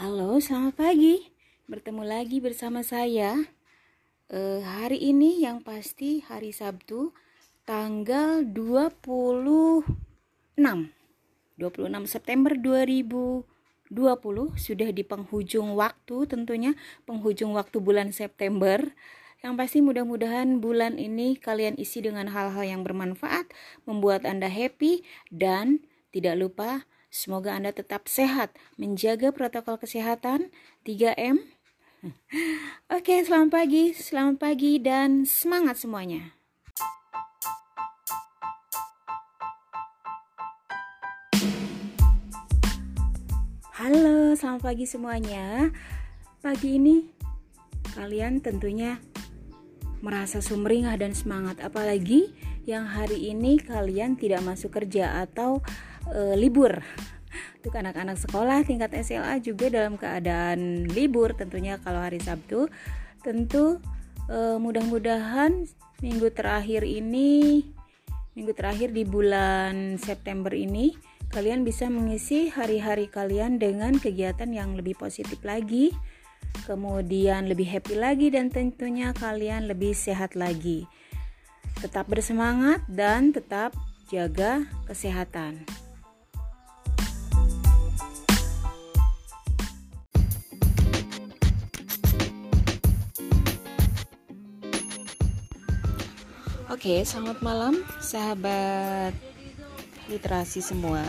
Halo, selamat pagi. Bertemu lagi bersama saya. Uh, hari ini yang pasti hari Sabtu tanggal 26 26 September 2020 sudah di penghujung waktu tentunya penghujung waktu bulan September. Yang pasti mudah-mudahan bulan ini kalian isi dengan hal-hal yang bermanfaat, membuat Anda happy dan tidak lupa Semoga Anda tetap sehat, menjaga protokol kesehatan 3M. Oke, selamat pagi, selamat pagi dan semangat semuanya. Halo, selamat pagi semuanya. Pagi ini kalian tentunya merasa sumringah dan semangat apalagi yang hari ini kalian tidak masuk kerja atau e, libur. Untuk anak-anak sekolah tingkat SLA juga dalam keadaan libur tentunya kalau hari Sabtu. Tentu e, mudah-mudahan minggu terakhir ini minggu terakhir di bulan September ini kalian bisa mengisi hari-hari kalian dengan kegiatan yang lebih positif lagi kemudian lebih happy lagi dan tentunya kalian lebih sehat lagi tetap bersemangat dan tetap jaga kesehatan. Oke, selamat malam sahabat literasi semua.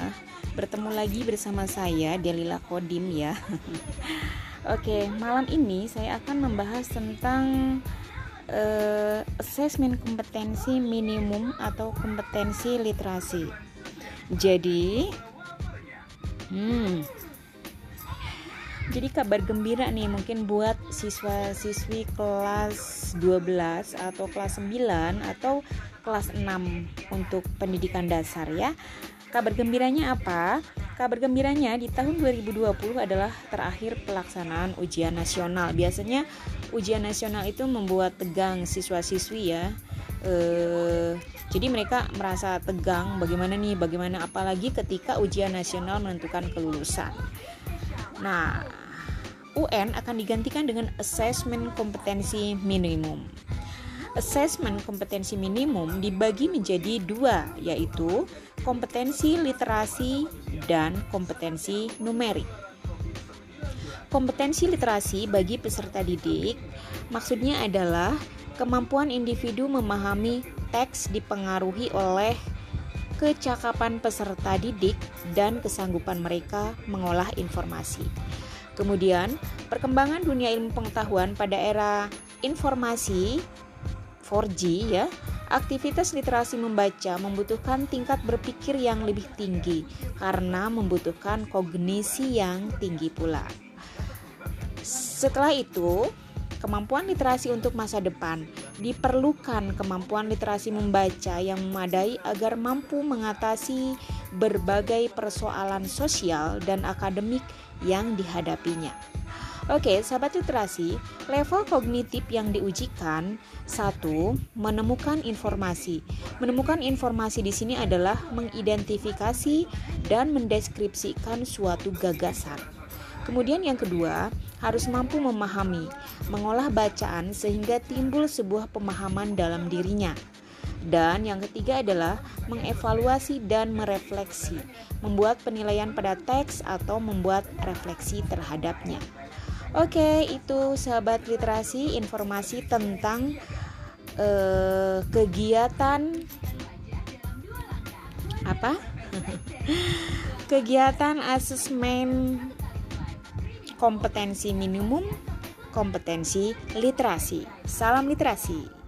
Bertemu lagi bersama saya Delila Kodim ya. Oke, malam ini saya akan membahas tentang asesmen kompetensi minimum atau kompetensi literasi. Jadi, hmm, jadi kabar gembira nih mungkin buat siswa-siswi kelas 12 atau kelas 9 atau kelas 6 untuk pendidikan dasar ya. Kabar gembiranya apa? Kabar gembiranya di tahun 2020 adalah terakhir pelaksanaan ujian nasional. Biasanya ujian nasional itu membuat tegang siswa-siswi ya. Eh, jadi mereka merasa tegang bagaimana nih, bagaimana apalagi ketika ujian nasional menentukan kelulusan. Nah, UN akan digantikan dengan Assessment Kompetensi Minimum. Assessment kompetensi minimum dibagi menjadi dua, yaitu kompetensi literasi dan kompetensi numerik. Kompetensi literasi bagi peserta didik maksudnya adalah kemampuan individu memahami teks dipengaruhi oleh kecakapan peserta didik dan kesanggupan mereka mengolah informasi. Kemudian, perkembangan dunia ilmu pengetahuan pada era informasi 4G ya, aktivitas literasi membaca membutuhkan tingkat berpikir yang lebih tinggi karena membutuhkan kognisi yang tinggi pula. Setelah itu, kemampuan literasi untuk masa depan diperlukan kemampuan literasi membaca yang memadai agar mampu mengatasi berbagai persoalan sosial dan akademik yang dihadapinya. Oke, sahabat literasi, level kognitif yang diujikan satu, menemukan informasi. Menemukan informasi di sini adalah mengidentifikasi dan mendeskripsikan suatu gagasan. Kemudian yang kedua, harus mampu memahami, mengolah bacaan sehingga timbul sebuah pemahaman dalam dirinya. Dan yang ketiga adalah mengevaluasi dan merefleksi, membuat penilaian pada teks atau membuat refleksi terhadapnya. Oke, itu sahabat literasi informasi tentang uh, kegiatan apa? kegiatan asesmen kompetensi minimum, kompetensi literasi. Salam literasi.